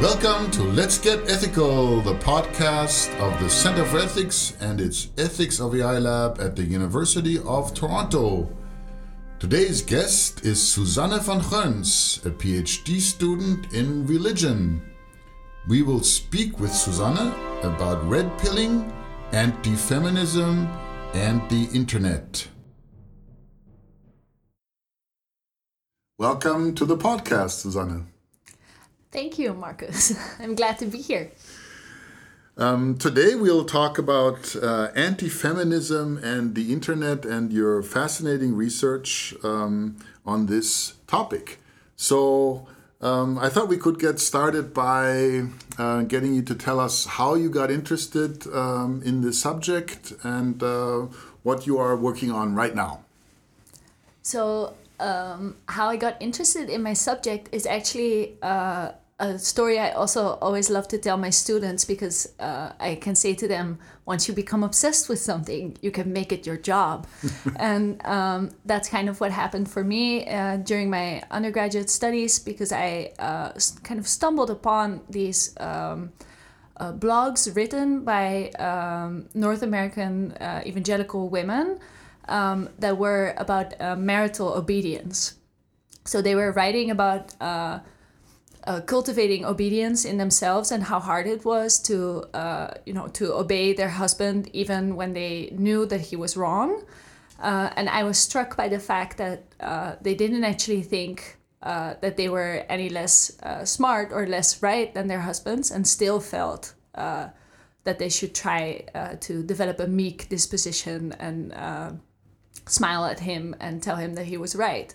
Welcome to Let's Get Ethical, the podcast of the Center for Ethics and its Ethics of AI lab at the University of Toronto. Today's guest is Susanne van Geuns, a PhD student in religion. We will speak with Susanne about red pilling, anti feminism, and the internet. Welcome to the podcast, Susanne. Thank you, Marcus. I'm glad to be here. Um, today we'll talk about uh, anti-feminism and the internet and your fascinating research um, on this topic. So um, I thought we could get started by uh, getting you to tell us how you got interested um, in this subject and uh, what you are working on right now. So um, how I got interested in my subject is actually uh, a story I also always love to tell my students because uh, I can say to them, once you become obsessed with something, you can make it your job. and um, that's kind of what happened for me uh, during my undergraduate studies because I uh, kind of stumbled upon these. Um, uh, blogs written by um, North American uh, evangelical women um, that were about uh, marital obedience. So they were writing about uh, cultivating obedience in themselves and how hard it was to uh, you know to obey their husband even when they knew that he was wrong uh, and I was struck by the fact that uh, they didn't actually think uh, that they were any less uh, smart or less right than their husbands and still felt that they should try to develop a meek disposition and smile at him and tell him that he was right.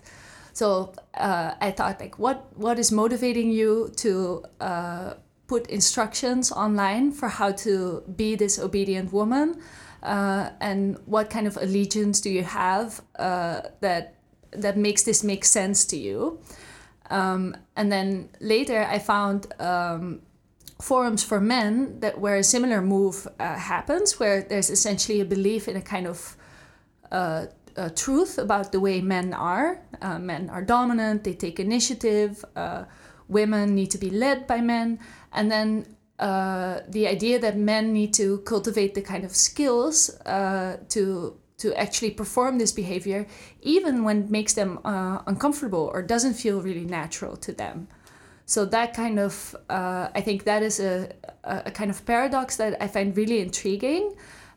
So uh, I thought, like, what what is motivating you to uh, put instructions online for how to be this obedient woman, uh, and what kind of allegiance do you have uh, that that makes this make sense to you? Um, and then later, I found. Um, forums for men that where a similar move uh, happens where there's essentially a belief in a kind of uh, uh, truth about the way men are. Uh, men are dominant, they take initiative, uh, women need to be led by men, and then uh, the idea that men need to cultivate the kind of skills uh, to to actually perform this behavior, even when it makes them uh, uncomfortable or doesn't feel really natural to them. So that kind of, I think that is a, a kind of paradox that I find really intriguing.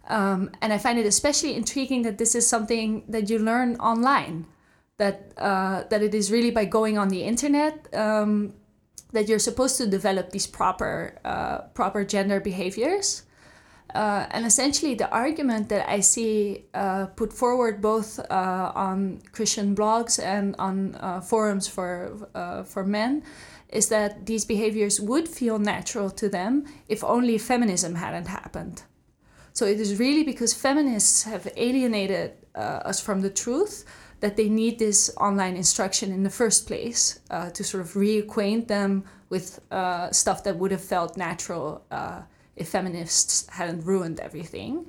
Um, and I find it especially intriguing that this is something that you learn online, that uh, that it is really by going on the internet um, that you're supposed to develop these proper uh, proper gender behaviors. Uh, and essentially, the argument that I see uh, put forward both uh, on Christian blogs and on uh, forums for for men is that these behaviors would feel natural to them if only feminism hadn't happened. So it is really because feminists have alienated uh, us from the truth that they need this online instruction in the first place uh, to sort of reacquaint them with uh, stuff that would have felt natural uh, if feminists hadn't ruined everything.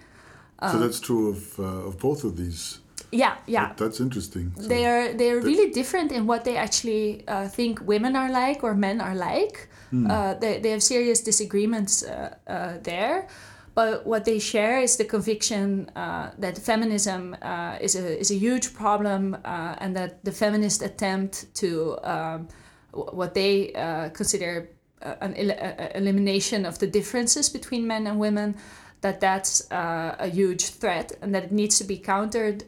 so that's true of, uh, of both of these. Yeah, yeah. That, that's interesting. So they are they are really different in what they actually uh, think women are like or men are like. Hmm. they, they have serious disagreements there. But what they share is the conviction uh, that feminism uh, is, a, is a huge problem uh, and that the feminist attempt to um, what they uh, consider uh, an el- elimination of the differences between men and women, that that's uh, a huge threat and that it needs to be countered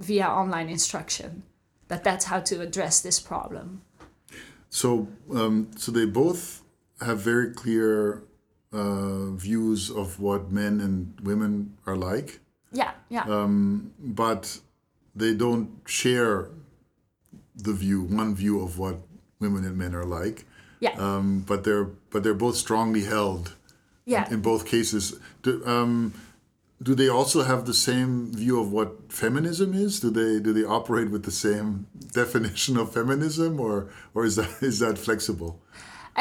via online instruction. That that's how to address this problem. So, um, so they both have very clear uh, views of what men and women are like. Yeah, yeah. Um, but they don't share the view, one view of what women and men are like. Yeah. Um, but they're but they're both strongly held. Yeah. In, in both cases, do, um, do they also have the same view of what feminism is? Do they do they operate with the same definition of feminism, or or is that is that flexible?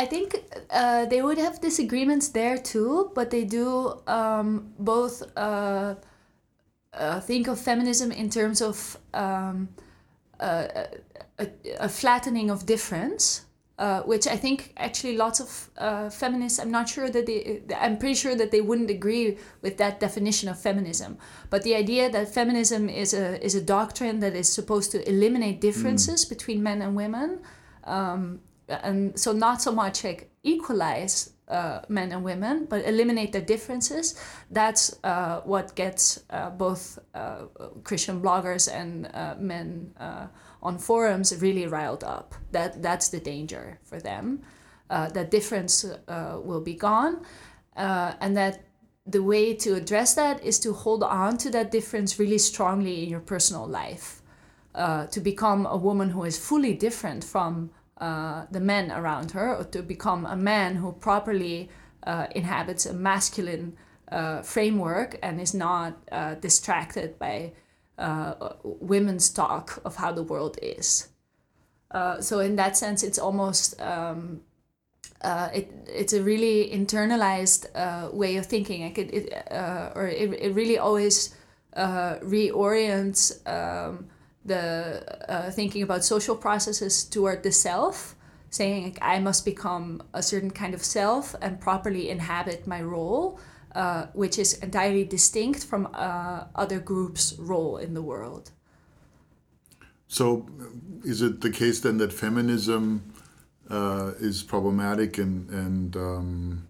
I think uh, they would have disagreements there too, but they do um, both uh, uh, think of feminism in terms of um, a, a, flattening of difference. uh, which I think actually lots of uh, feminists, I'm not sure that they, I'm pretty sure that they wouldn't agree with that definition of feminism. But the idea that feminism is a, is a doctrine that is supposed to eliminate differences mm. between men and women, um, and so not so much like equalize uh, men and women, but eliminate the differences. That's uh, what gets uh, both uh, Christian bloggers and uh, men uh, on forums really riled up. That that's the danger for them. that difference will be gone, and that the way to address that is to hold on to that difference really strongly in your personal life. to become a woman who is fully different from uh, the men around her or to become a man who properly uh, inhabits a masculine uh, framework and is not uh, distracted by uh, women's talk of how the world is. so in that sense, it's almost um, it, it's a really internalized way of thinking. Like it, it or it, it really always reorients. Um, the uh, thinking about social processes toward the self saying like, i must become a certain kind of self and properly inhabit my role uh, which is entirely distinct from uh, other groups role in the world. So is it the case then that feminism uh, is problematic and, and um,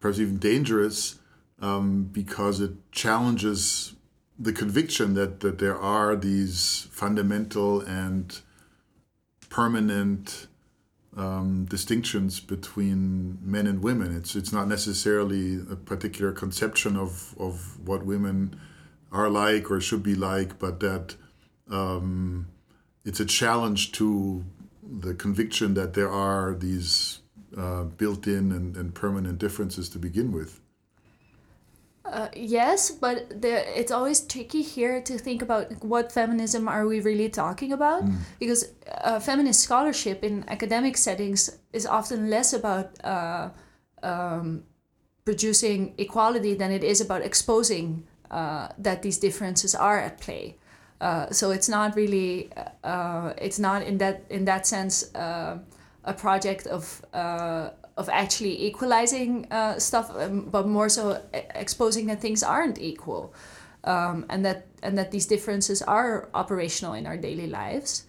perhaps even dangerous um, because it challenges the conviction that, that there are these fundamental and permanent um, distinctions between men and women. It's it's not necessarily a particular conception of, of what women are like or should be like, but that um, it's a challenge to the conviction that there are these uh, built-in and, and permanent differences to begin with. Uh, yes, but there, it's always tricky here to think about what feminism are we really talking about mm. because uh, feminist scholarship in academic settings is often less about uh, um, producing equality than it is about exposing uh, that these differences are at play. Uh, so it's not really uh, it's not in that in that sense a project of of actually equalizing uh, stuff, um, but more so exposing that things aren't equal, um, and that and that these differences are operational in our daily lives.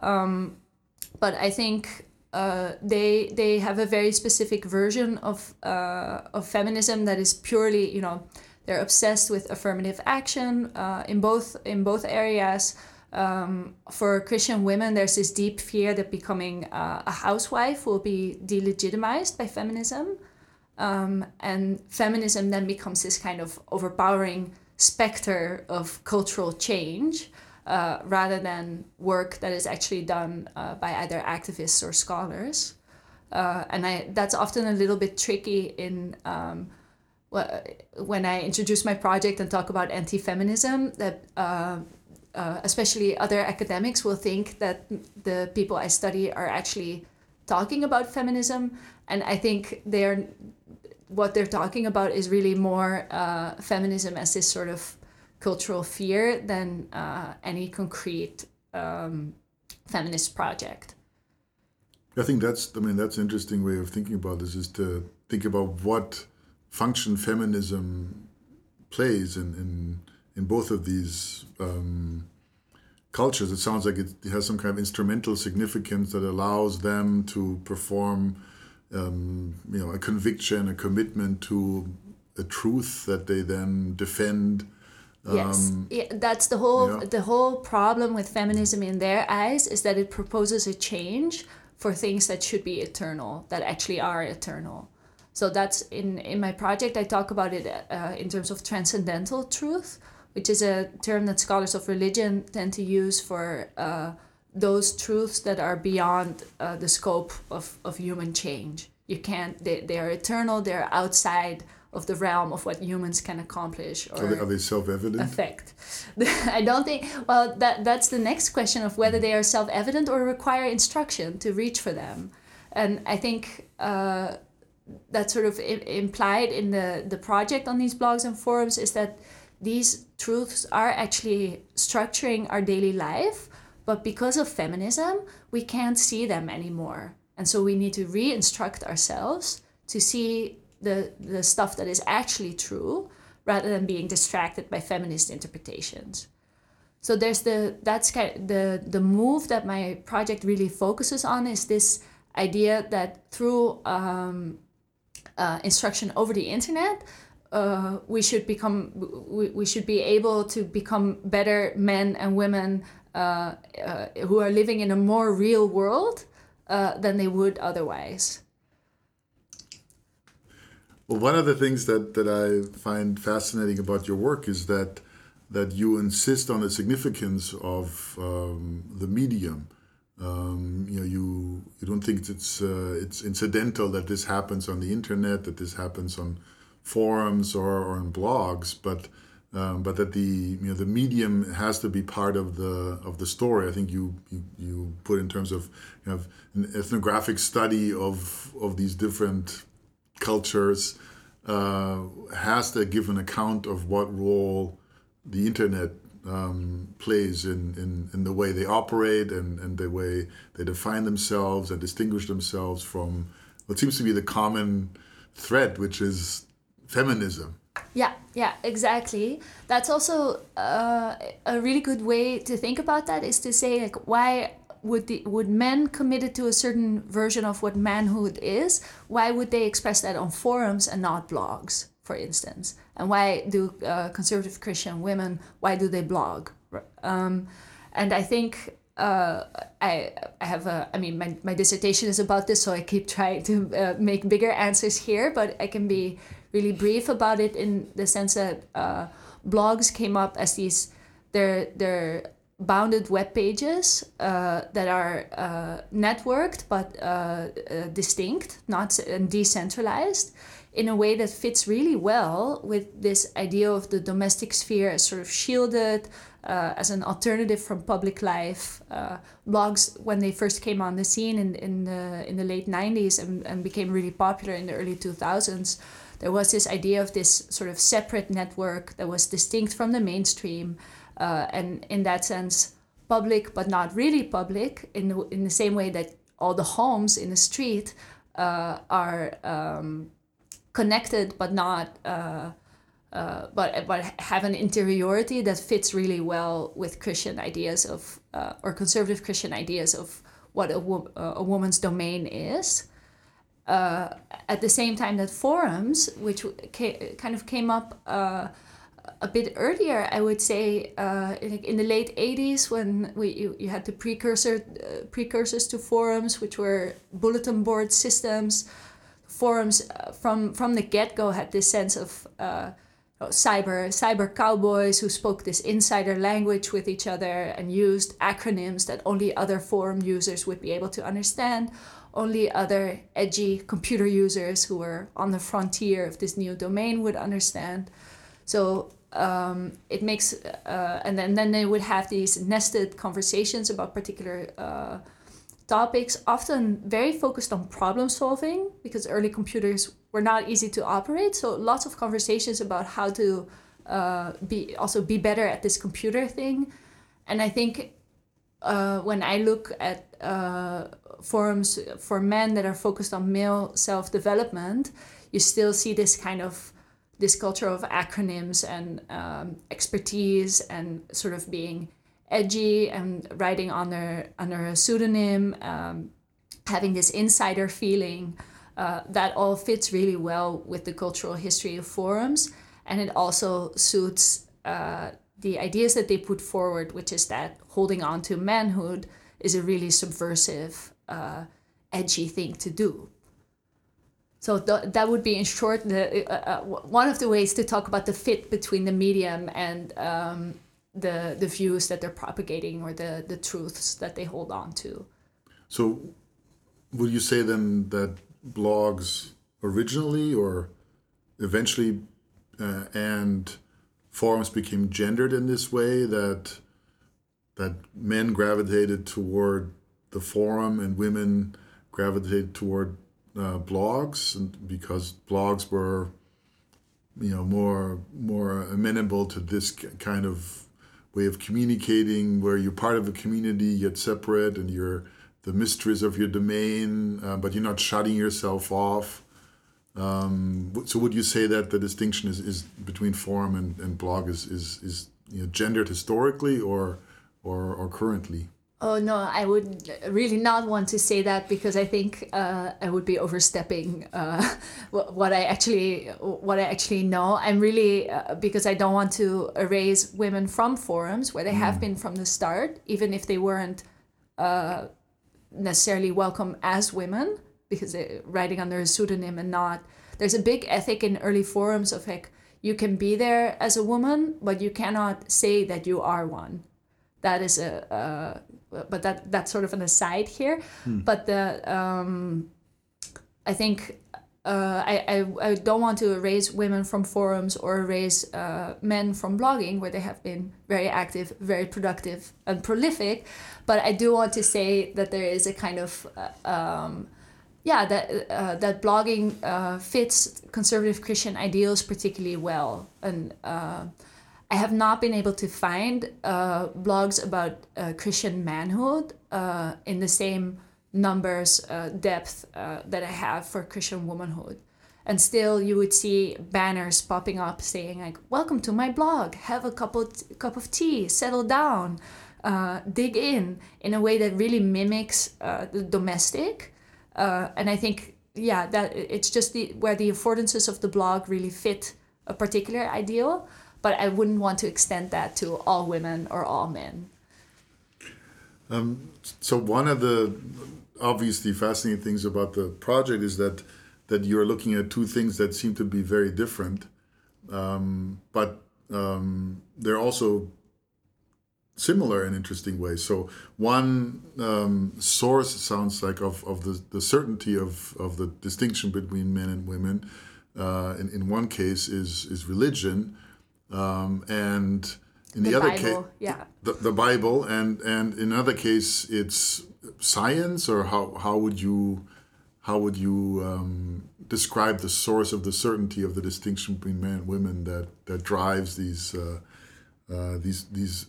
Um, but I think uh, they they have a very specific version of uh, of feminism that is purely you know they're obsessed with affirmative action uh, in both in both areas um, for Christian women, there's this deep fear that becoming uh, a housewife will be delegitimized by feminism. Um, and feminism then becomes this kind of overpowering specter of cultural change uh, rather than work that is actually done uh, by either activists or scholars. Uh, and I, that's often a little bit tricky in um, when I introduce my project and talk about anti feminism, that uh, especially other academics will think that the people I study are actually talking about feminism, and I think they're what they're talking about is really more uh, feminism as this sort of cultural fear than uh, any concrete um, feminist project. I think that's I mean that's an interesting way of thinking about this is to think about what function feminism plays in, in in both of these um, cultures. It sounds like it has some kind of instrumental significance that allows them to perform, um, you know, a conviction, a commitment to a truth that they then defend. Yes, um, yeah, that's the whole yeah. the whole problem with feminism in their eyes is that it proposes a change for things that should be eternal, that actually are eternal. So that's in in my project. I talk about it uh, in terms of transcendental truth, which is a term that scholars of religion tend to use for uh, those truths that are beyond uh, the scope of, of human change. You can't, they, they are eternal, they're outside of the realm of what humans can accomplish or are they, are they self-evident? affect. I don't think well that that's the next question of whether they are self-evident or require instruction to reach for them. And i think uh, that sort of implied in the the project on these blogs and forums is that these truths are actually structuring our daily life, but because of feminism, we can't see them anymore. and so we need to re-instruct ourselves to see the the stuff that is actually true rather than being distracted by feminist interpretations so there's the that's kind of the the move that my project really focuses on is this idea that through um, uh, instruction over the internet uh, we should become we, we should be able to become better men and women uh, uh who are living in a more real world uh, than they would otherwise. Well one of the things that, that i find fascinating about your work is that that you insist on the significance of um, the medium. Um, you know, you you don't think it's uh, it's incidental that this happens on the internet, that this happens on forums or, or on blogs, but um, but that the you know the medium has to be part of the of the story. I think you you, you put in terms of you an ethnographic study of of these different cultures uh, has to give an account of what role the internet um, plays in, in, in the way they operate and, and the way they define themselves and distinguish themselves from what seems to be the common thread, which is feminism. Yeah, yeah, exactly. That's also uh, a really good way to think about that is to say like why would the would men committed to a certain version of what manhood is why would they express that on forums and not blogs for instance and why do uh, conservative Christian women why do they blog? Um, and I think uh, I I have a I mean my, my dissertation is about this, so I keep trying to uh, make bigger answers here, but I can be really brief about it in the sense that uh, blogs came up as these they're they're bounded web pages uh, that are uh, networked but uh, distinct, not and decentralized, in a way that fits really well with this idea of the domestic sphere as sort of shielded, uh, as an alternative from public life. Uh, blogs, when they first came on the scene in, in, the, in the late 90s and, and became really popular in the early 2000s, there was this idea of this sort of separate network that was distinct from the mainstream. Uh, and in that sense, public but not really public, in the, in the same way that all the homes in the street uh, are. Um, connected but not uh, uh, but but have an interiority that fits really well with Christian ideas of uh, or conservative Christian ideas of what a, wo- uh, a woman's domain is. Uh, at the same time that forums, which ca- kind of came up uh, a bit earlier, I would say in, in, the late '80s when we you, you had the precursor precursors to forums, which were bulletin board systems forums uh, from from the get go had this sense of uh, cyber cyber cowboys who spoke this insider language with each other and used acronyms that only other forum users would be able to understand. Only other edgy computer users who were on the frontier of this new domain would understand. So um, it makes, uh, and then, then they would have these nested conversations about particular uh, topics, often very focused on problem solving because early computers were not easy to operate. So lots of conversations about how to uh, be also be better at this computer thing. And I think uh, when I look at uh, forums for men that are focused on male self development, you still see this kind of this culture of acronyms and um, expertise and sort of being edgy and writing under under a pseudonym, um, having this insider feeling. Uh, that all fits really well with the cultural history of forums, and it also suits uh, the ideas that they put forward, which is that holding on to manhood is a really subversive, uh, edgy thing to do. So th- that would be, in short, the, uh, uh, one of the ways to talk about the fit between the medium and um, the the views that they're propagating or the the truths that they hold on to. So, would you say then that blogs originally or eventually uh, and forums became gendered in this way that that men gravitated toward the forum and women gravitated toward uh, blogs and because blogs were you know more more amenable to this kind of way of communicating where you're part of a community yet separate and you're the mysteries of your domain, uh, but you're not shutting yourself off. Um, so would you say that the distinction is, is between forum and, and blog is, is, is you know, gendered historically or, or, or currently? Oh no, I would really not want to say that because I think uh, I would be overstepping uh, what I actually what I actually know. I'm really uh, because I don't want to erase women from forums where they have mm. been from the start, even if they weren't uh, necessarily welcome as women because they're writing under a pseudonym and not. There's a big ethic in early forums of like you can be there as a woman, but you cannot say that you are one that is a, but that that's sort of an aside here. Hmm. But the um, I think uh, I, I, I don't want to erase women from forums or erase uh, men from blogging, where they have been very active, very productive, and prolific. But I do want to say that there is a kind of uh, um, yeah that uh, that blogging uh, fits conservative Christian ideals particularly well, and uh, I have not been able to find blogs about Christian manhood in the same numbers, uh, depth uh, that I have for Christian womanhood. And still, you would see banners popping up saying like, "Welcome to my blog. Have a cup of t- cup of tea. Settle down. Uh, dig in." In a way that really mimics the domestic. and I think, yeah, that it's just the where the affordances of the blog really fit a particular ideal but I wouldn't want to extend that to all women or all men. Um, so one of the obviously fascinating things about the project is that that you're looking at two things that seem to be very different, um, but um, they're also similar in interesting ways. So one um, source sounds like of, of the, the certainty of, of the distinction between men and women. Uh, in, in one case is is religion, um, and in the, the other case, yeah, the, the Bible, and and in another case, it's science, or how how would you how would you um, describe the source of the certainty of the distinction between men and women that that drives these uh, uh, these these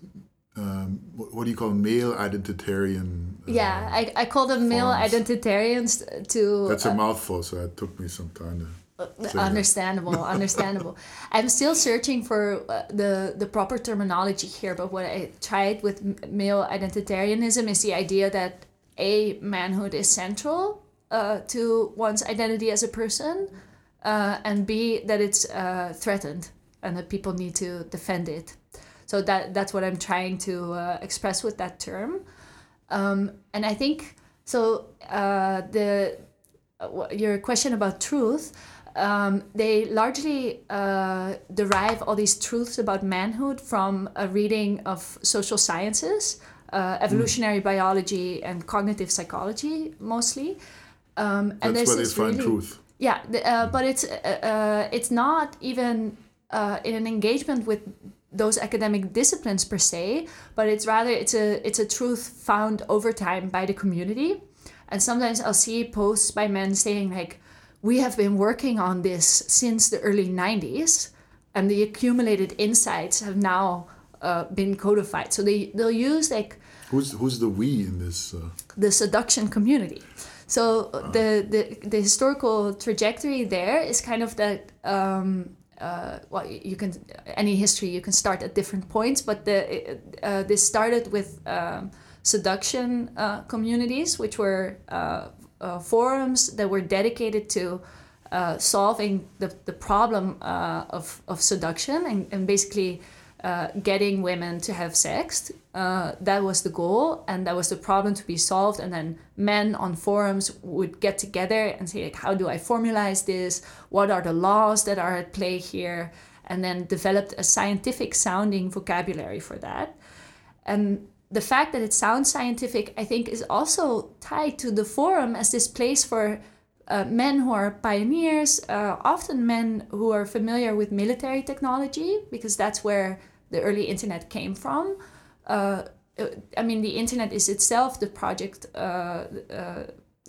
um, what do you call male identitarian? Uh, yeah, I, I call them male identitarians to. That's a uh, mouthful, so it took me some time to understandable understandable. I'm still searching for uh, the the proper terminology here but what i tried with male identitarianism is the idea that a manhood is central uh, to one's identity as a person uh, and b that it's uh, threatened and that people need to defend it. So that that's what i'm trying to uh, express with that term. Um, and i think so uh, the your question about truth um, they largely uh, derive all these truths about manhood from a reading of social sciences, uh, evolutionary mm. biology, and cognitive psychology mostly. Um, and That's where they find really, truth. Yeah, the, uh, but it's uh, uh, it's not even uh, in an engagement with those academic disciplines per se, but it's rather it's a it's a truth found over time by the community. And sometimes I'll see posts by men saying like, we have been working on this since the early 90s, and the accumulated insights have now uh, been codified. So they, they'll use like. Who's, who's the we in this? Uh... The seduction community. So uh. the, the, the historical trajectory there is kind of that. Um, uh, well, you can any history you can start at different points, but the uh, this started with um, seduction uh, communities, which were uh, forums that were dedicated to uh, solving the, the problem uh, of, of seduction and, and basically uh, getting women to have sex. Uh, that was the goal, and that was the problem to be solved. And then men on forums would get together and say, like, how do I formalize this? What are the laws that are at play here? And then developed a scientific sounding vocabulary for that. And the fact that it sounds scientific, I think, is also tied to the forum as this place for uh, men who are pioneers, uh, often men who are familiar with military technology, because that's where the early internet came from. Uh, I mean, the internet is itself the project, uh, uh,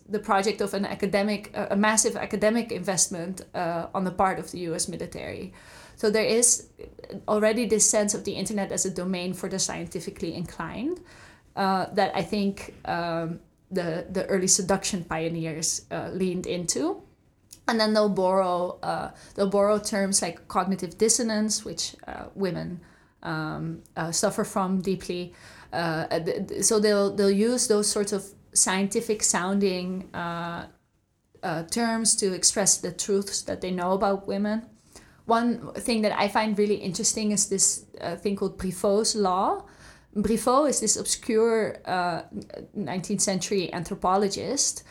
the project of an academic, a massive academic investment uh, on the part of the U.S. military. So there is already this sense of the internet as a domain for the scientifically inclined uh, that I think um, the the early seduction pioneers uh, leaned into and then they'll borrow uh, they'll borrow terms like cognitive dissonance, which uh, women um, uh, suffer from deeply. Uh, so they'll they'll use those sorts of scientific sounding uh, uh, terms to express the truths that they know about women. One thing that I find really interesting is this thing called Briffault's law. Briffault is this obscure 19th century anthropologist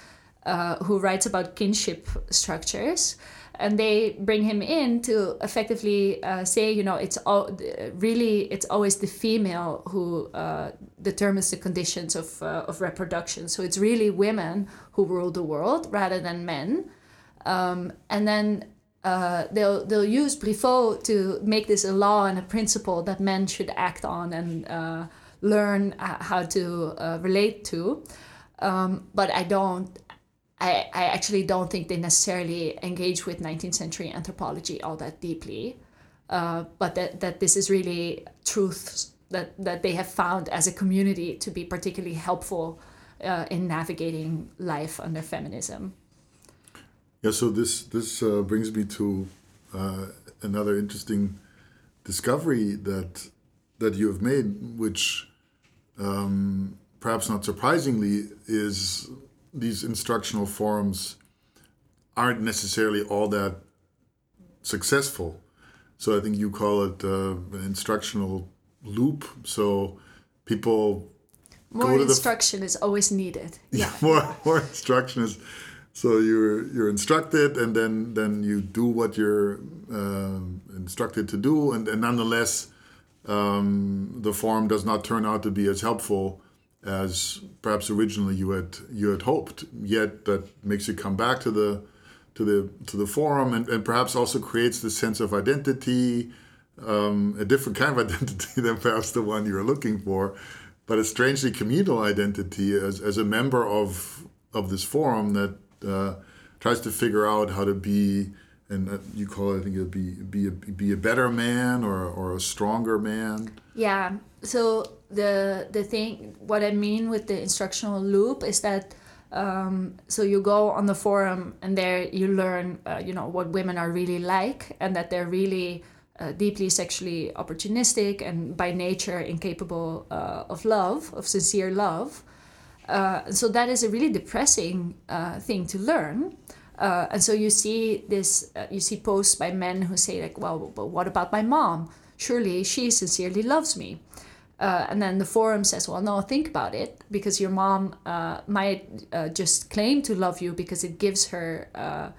uh, who writes about kinship structures and they bring him in to effectively uh, say you know it's all really it's always the female who uh, determines the conditions of, uh, of reproduction. So it's really women who rule the world rather than men. Um, and then uh, they'll they'll use Briffault to make this a law and a principle that men should act on and uh, learn how to relate to. Um, but I don't I, I actually don't think they necessarily engage with 19th century anthropology all that deeply, uh, but that, that this is really truths that, that they have found as a community to be particularly helpful uh, in navigating life under feminism. Yeah, so this this uh, brings me to uh, another interesting discovery that that you have made, which um, perhaps not surprisingly is these instructional forums aren't necessarily all that successful. So I think you call it uh, an instructional loop. So people more instruction is always needed. Yeah, more more instruction is. So you're you're instructed, and then then you do what you're uh, instructed to do, and, and nonetheless, um, the form does not turn out to be as helpful as perhaps originally you had you had hoped. Yet that makes you come back to the to the to the forum and, and perhaps also creates the sense of identity, um, a different kind of identity than perhaps the one you're looking for, but a strangely communal identity as, as a member of of this forum that uh, tries to figure out how to be and you call it I think it be be a, be a better man or, or a stronger man. Yeah. So the the thing what I mean with the instructional loop is that um, so you go on the forum and there you learn uh, you know what women are really like and that they're really uh, deeply sexually opportunistic and by nature incapable uh, of love of sincere love uh, so that is a really depressing uh, thing to learn uh, and so you see this you see posts by men who say like well but what about my mom surely she sincerely loves me uh, and then the forum says, well, no, think about it because your mom uh, might uh, just claim to love you because it gives her. because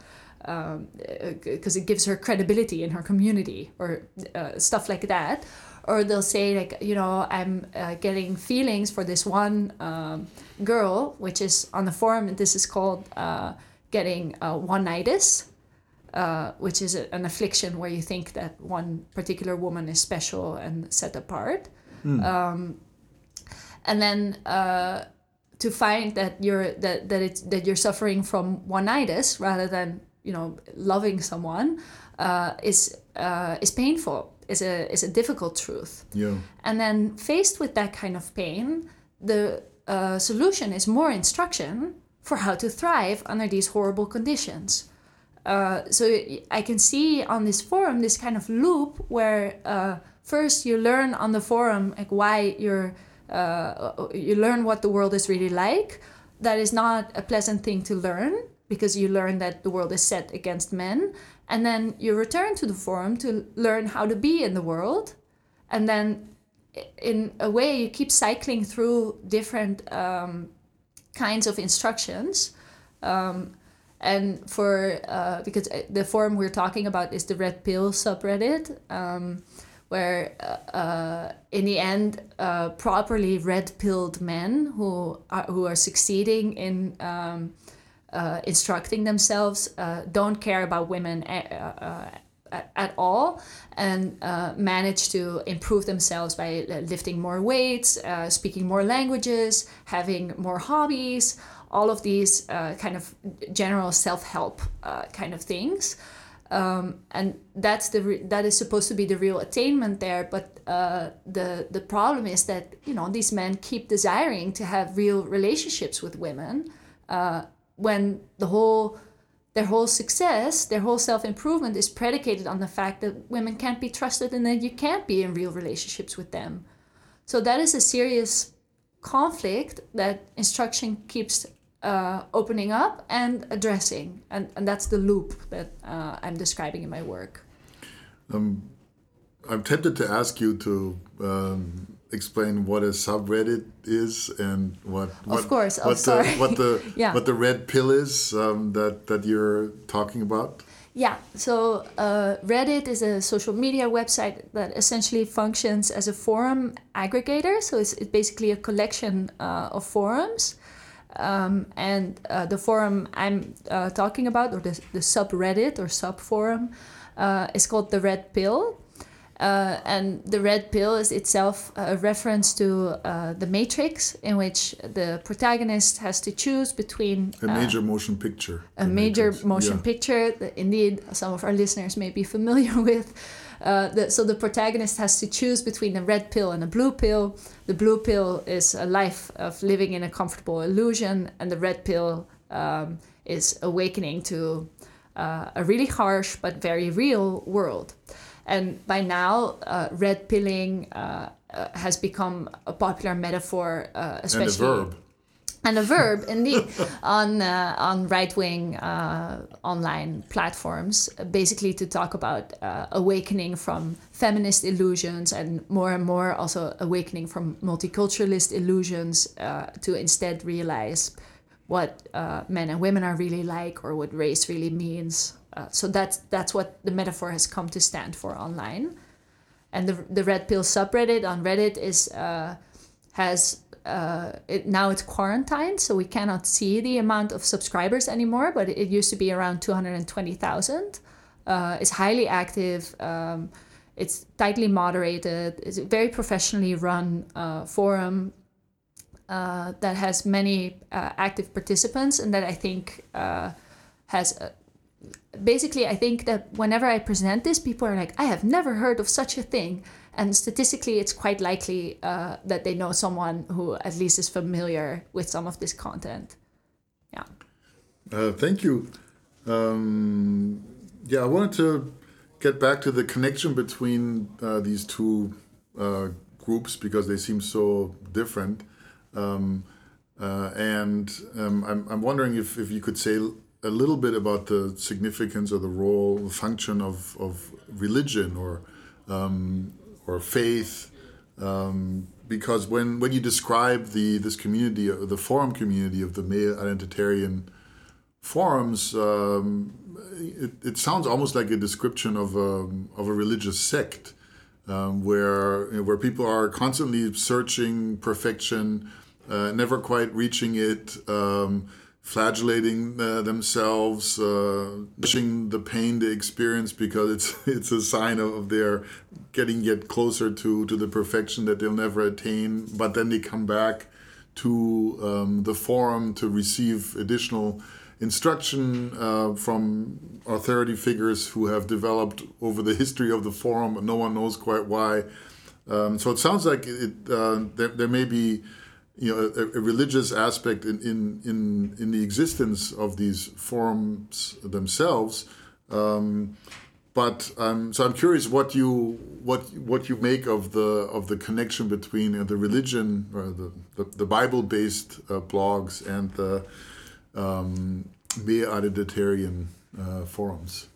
uh, um, it gives her credibility in her community or uh, stuff like that or they'll say like you know i'm uh, getting feelings for this one um, girl which is on the forum and this is called getting one-itis uh, which is a, an affliction where you think that one particular woman is special and set apart. Mm. Um, and then uh, to find that you're that that it's that you're suffering from one-itis rather than you know loving someone uh, is uh, is painful. is a is a difficult truth. Yeah. And then faced with that kind of pain, the uh, solution is more instruction for how to thrive under these horrible conditions. Uh, so I can see on this forum this kind of loop where uh, first you learn on the forum like why you're uh, you learn what the world is really like. That is not a pleasant thing to learn because you learn that the world is set against men. And then you return to the forum to learn how to be in the world. And then in a way you keep cycling through different um, kinds of instructions um, and for uh, because uh, the forum we're talking about is the red pill subreddit um, where uh, uh, in the end uh, properly red pilled men who are, who are succeeding in um, uh, instructing themselves don't care about women at, at all and manage to improve themselves by lifting more weights speaking more languages having more hobbies all of these kind of general self-help kind of things Um, and that's the re- that is supposed to be the real attainment there. But uh, the the problem is that you know these men keep desiring to have real relationships with women uh, when the whole their whole success, their whole self improvement is predicated on the fact that women can't be trusted and that you can't be in real relationships with them. So that is a serious conflict that instruction keeps uh, opening up and addressing, and, and that's the loop that uh, I'm describing in my work. Um, I'm tempted to ask you to um, explain what a subreddit is and what, what of course what, oh, the, what the yeah. what the red pill is um, that that you're talking about. Yeah, so uh, Reddit is a social media website that essentially functions as a forum aggregator. So it's, it's basically a collection uh, of forums. Um, and uh, the forum I'm uh, talking about, or the, the subreddit or subforum, uh, is called the Red Pill. Uh, and the red pill is itself a reference to uh, the Matrix, in which the protagonist has to choose between a major motion picture. A major Matrix. motion yeah. picture that indeed some of our listeners may be familiar with. Uh, the, so the protagonist has to choose between a red pill and a blue pill. The blue pill is a life of living in a comfortable illusion, and the red pill um, is awakening to uh, a really harsh but very real world. And by now, uh, red pilling uh, uh, has become a popular metaphor, especially. And a verb. And a verb, indeed, on uh, on right wing uh, online platforms, basically to talk about uh, awakening from feminist illusions and more and more also awakening from multiculturalist illusions to instead realize what men and women are really like or what race really means uh, so that's that's what the metaphor has come to stand for online. And the the red pill subreddit on Reddit is uh, has uh, it, now it's quarantined, so we cannot see the amount of subscribers anymore. But it, used to be around two hundred and twenty thousand. Uh, it's highly active. Um, it's tightly moderated. It's a very professionally run uh, forum uh, that has many uh, active participants, and that I think uh, has basically, I think that whenever I present this, people are like, I have never heard of such a thing. And statistically, it's quite likely uh, that they know someone who at least is familiar with some of this content. Yeah. Uh, thank you. Um, yeah, I wanted to get back to the connection between uh, these two uh, groups because they seem so different. Um, uh, and um, I'm, I'm wondering if, if you could say a little bit about the significance or the role, the function of, of religion or um, or faith, um, because when, when you describe the this community, uh, the forum community of the male identitarian forums, um, it, it sounds almost like a description of a, of a religious sect, um, where you know, where people are constantly searching perfection, uh, never quite reaching it. Flagellating uh, themselves, uh, wishing the pain they experience because it's it's a sign of their getting yet closer to to the perfection that they'll never attain. But then they come back to um, the forum to receive additional instruction uh, from authority figures who have developed over the history of the forum. No one knows quite why. Um, so it sounds like it, uh, there, there may be you know a, a, religious aspect in, in in in the existence of these forms themselves um, but um, so I'm curious what you what what you make of the of the connection between uh, the religion or the the, the Bible based uh, blogs and the um, mere uh, forums.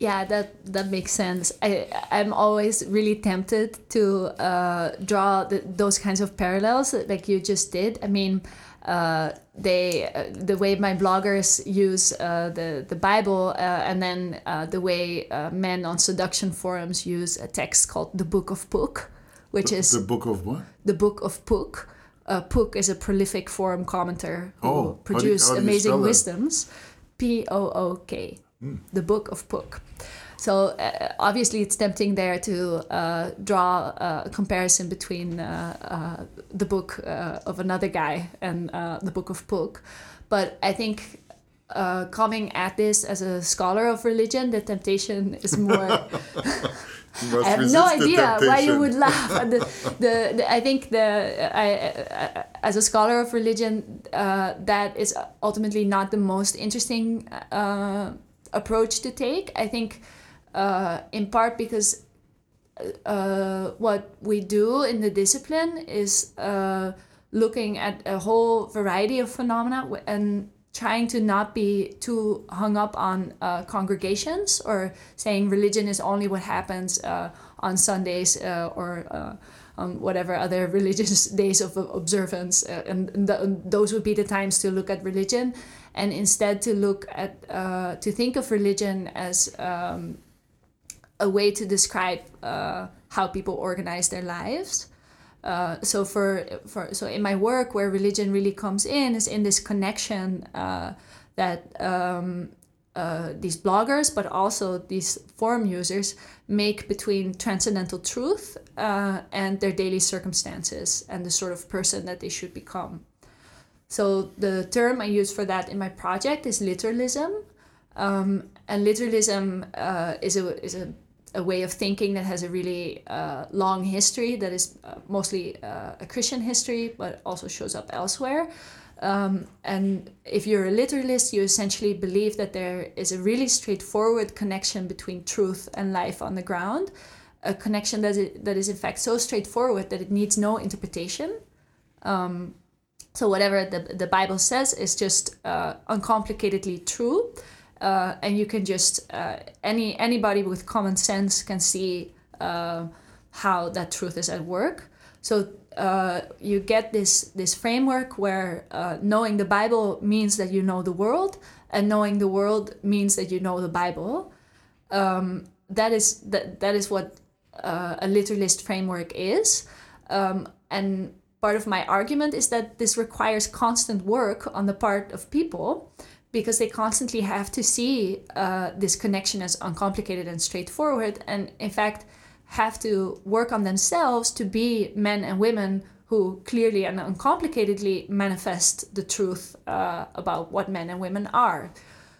Yeah, that that makes sense. I I'm always really tempted to uh, draw the, those kinds of parallels like you just did. I mean, uh, they uh, the way my bloggers use uh, the the Bible, uh, and then uh, the way men on seduction forums use a text called the Book of Pook, which the, is the Book of what? The Book of Pook. Uh, Pook is a prolific forum commenter who oh, produced amazing wisdoms. P O O K mm. the book of Pook. So uh, obviously, it's tempting there to uh, draw a comparison between uh, uh the book uh, of another guy and uh, the book of Pook. But I think uh, coming at this as a scholar of religion, the temptation is more. I have no idea why you would laugh. the, the, the, I think the I, I, as a scholar of religion, uh, that is ultimately not the most interesting uh, approach to take. I think, uh, in part because uh, what we do in the discipline is uh, looking at a whole variety of phenomena and trying to not be too hung up on uh, congregations or saying religion is only what happens uh, on Sundays uh, or uh, on whatever other religious days of observance. Uh, and, th- those would be the times to look at religion and instead to look at, uh, to think of religion as um, a way to describe how people organize their lives. Uh, so for for so in my work where religion really comes in is in this connection uh, that um, uh, these bloggers but also these forum users make between transcendental truth uh, and their daily circumstances and the sort of person that they should become. So the term I use for that in my project is literalism, um, and literalism uh, is a is a a way of thinking that has a really uh, long history that is uh, mostly uh, a Christian history, but also shows up elsewhere. Um, and if you're a literalist, you essentially believe that there is a really straightforward connection between truth and life on the ground, a connection that is, that is in fact so straightforward that it needs no interpretation. Um, so whatever the, the Bible says is just uh, uncomplicatedly true uh, and you can just uh, any anybody with common sense can see uh, how that truth is at work. So uh, you get this this framework where uh, knowing the Bible means that you know the world, and knowing the world means that you know the Bible. Um, that is that that is what a literalist framework is, um, and part of my argument is that this requires constant work on the part of people because they constantly have to see uh, this connection as uncomplicated and straightforward, and in fact, have to work on themselves to be men and women who clearly and uncomplicatedly manifest the truth uh, about what men and women are.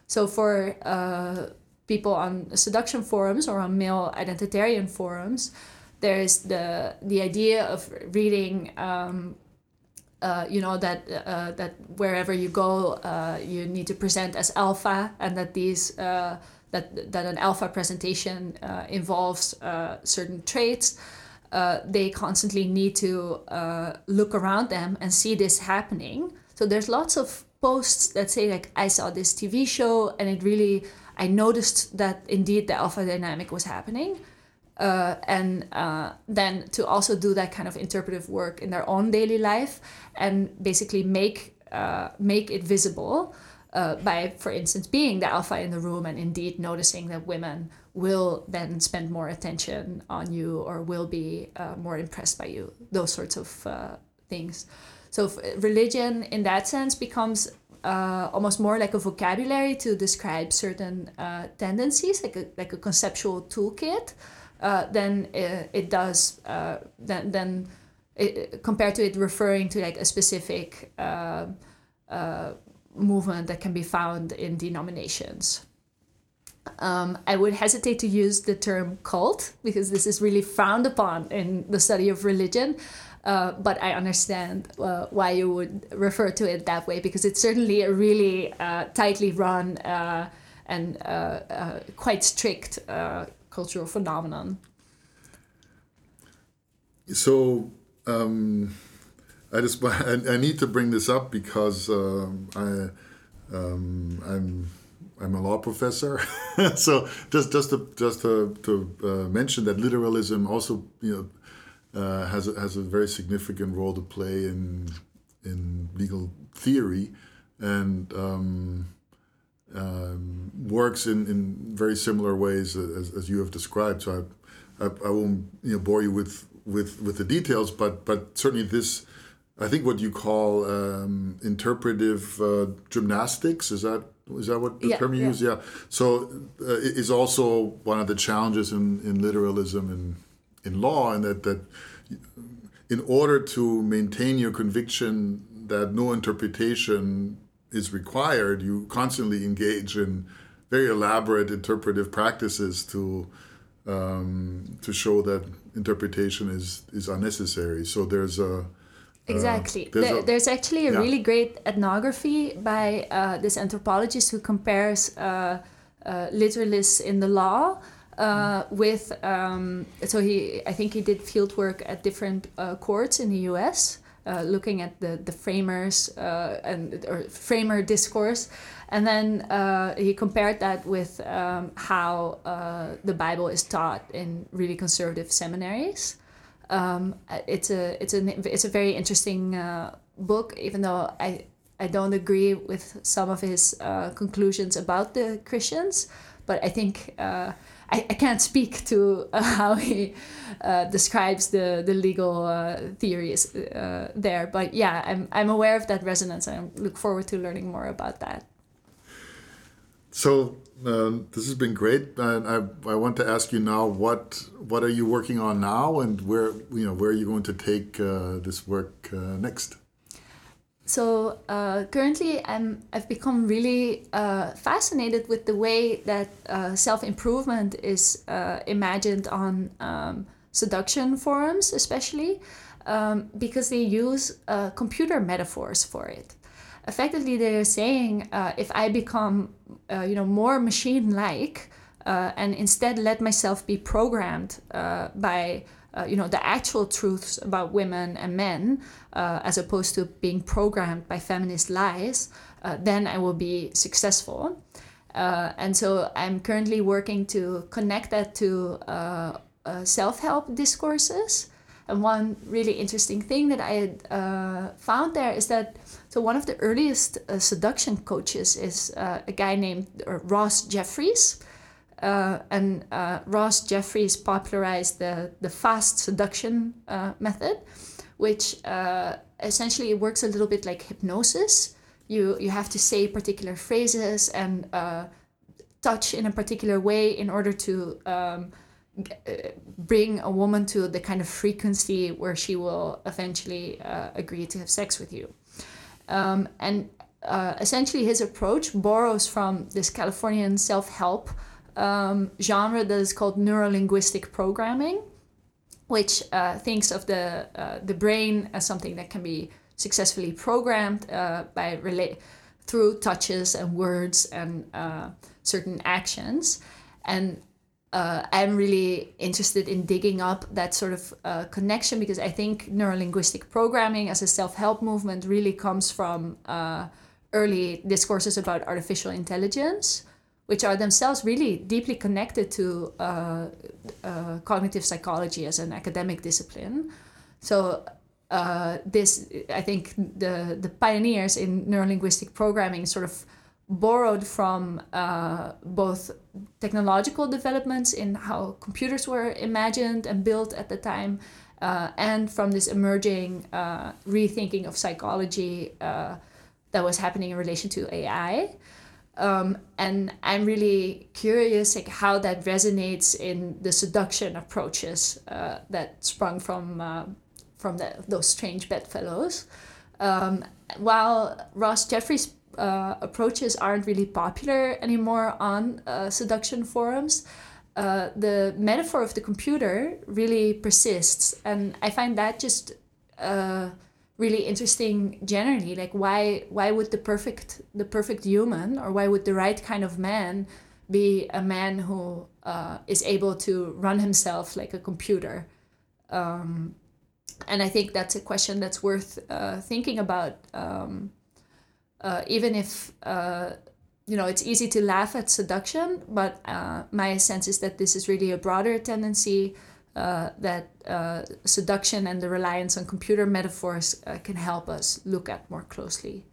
So, for uh, people on seduction forums or on male identitarian forums, there's the the idea of reading um, uh, you know that uh, that wherever you go, uh, you need to present as alpha, and that these uh, that that an alpha presentation uh, involves uh, certain traits. they constantly need to look around them and see this happening. So there's lots of posts that say like I saw this TV show and it really I noticed that indeed the alpha dynamic was happening uh, and uh, then to also do that kind of interpretive work in their own daily life and basically make uh, make it visible uh, by, for instance, being the alpha in the room and indeed noticing that women will then spend more attention on you or will be uh, more impressed by you. Those sorts of uh, things. So religion, in that sense, becomes almost more like a vocabulary to describe certain tendencies, like a like a conceptual toolkit uh, then it, it does uh, then then it, compared to it referring to like a specific uh, uh, movement that can be found in denominations. Um, I would hesitate to use the term cult because this is really frowned upon in the study of religion. Uh, but I understand uh, why you would refer to it that way because it's certainly a really uh, tightly run uh, and uh, quite strict cultural phenomenon. So um, I just I, I, need to bring this up because um, I um, I'm I'm a law professor, so just just to just to, to uh, mention that literalism also you know uh, has a, has a very significant role to play in in legal theory and um, um, works in, in very similar ways as, as you have described. So I, I, I, won't you know bore you with, with, with the details, but but certainly this, I think what you call um, interpretive uh, gymnastics is that is that what the yeah, term you yeah. use? Yeah. So uh, is also one of the challenges in, in literalism in in law, and that that in order to maintain your conviction that no interpretation is required, you constantly engage in very elaborate interpretive practices to um, to show that interpretation is is unnecessary. So there's a Exactly. Uh, there's, there, a, there's, actually a yeah. really great ethnography by uh, this anthropologist who compares uh, uh literalists in the law uh, with. Um, so he, I think he did field work at different uh, courts in the U.S. looking at the the framers and or framer discourse, and then he compared that with um, how the Bible is taught in really conservative seminaries. Um, it's a it's a it's a very interesting uh, book, even though I I don't agree with some of his uh, conclusions about the Christians, but I think uh, I, I can't speak to uh, how he uh, describes the the legal uh, theories there. But yeah, I'm I'm aware of that resonance, and I look forward to learning more about that. So uh, this has been great. Uh, I, I want to ask you now what what are you working on now, and where you know where are you going to take uh, this work uh, next? So uh, currently, I'm I've become really uh, fascinated with the way that self improvement is imagined on um, seduction forums, especially um, because they use computer metaphors for it. Effectively they're saying uh, if I become uh, you know more machine like uh, and instead let myself be programmed uh, by uh, you know the actual truths about women and men uh, as opposed to being programmed by feminist lies then I will be successful and so I'm currently working to connect that to self-help discourses and one really interesting thing that I had found there is that so one of the earliest uh, seduction coaches is uh, a guy named uh, Ross Jeffries. Uh, and uh, Ross Jeffries popularized the, the fast seduction uh, method, which essentially works a little bit like hypnosis. You, you have to say particular phrases and touch in a particular way in order to um, bring a woman to the kind of frequency where she will eventually agree to have sex with you. Um, and uh, essentially, his approach borrows from this Californian self help um, genre that is called neurolinguistic programming, which uh, thinks of the, uh, the brain as something that can be successfully programmed uh, by relate through touches and words and uh, certain actions. And uh, I'm really interested in digging up that sort of uh, connection because I think neurolinguistic programming as a self help movement really comes from uh, early discourses about artificial intelligence, which are themselves really deeply connected to uh, uh, cognitive psychology as an academic discipline. So, uh, this, I think, the, the pioneers in neurolinguistic programming sort of borrowed from uh, both technological developments in how computers were imagined and built at the time, uh, and from this emerging uh, rethinking of psychology that was happening in relation to AI. Um, and I'm really curious like how that resonates in the seduction approaches uh, that sprung from uh, from the, those strange bedfellows. Um, while Ross Jeffries uh, approaches aren't really popular anymore on uh, seduction forums, uh, the metaphor of the computer really persists. And I find that just uh, really interesting generally. Like why why would the perfect the perfect human or why would the right kind of man be a man who uh, is able to run himself like a computer? Um, and I think that's a question that's worth uh, thinking about. Um, uh, even if uh, you know it's easy to laugh at seduction, but uh, my sense is that this is really a broader tendency. Uh, that uh, seduction and the reliance on computer metaphors uh, can help us look at more closely.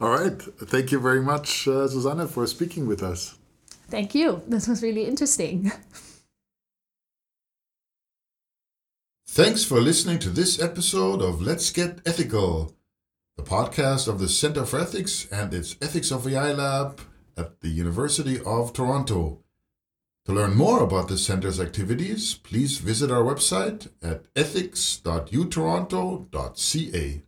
All right. Thank you very much, Susanna, for speaking with us. Thank you. This was really interesting. Thanks for listening to this episode of Let's Get Ethical the podcast of the Center for Ethics and its Ethics of AI lab at the University of Toronto. To learn more about the center's activities, please visit our website at ethics.utoronto.ca.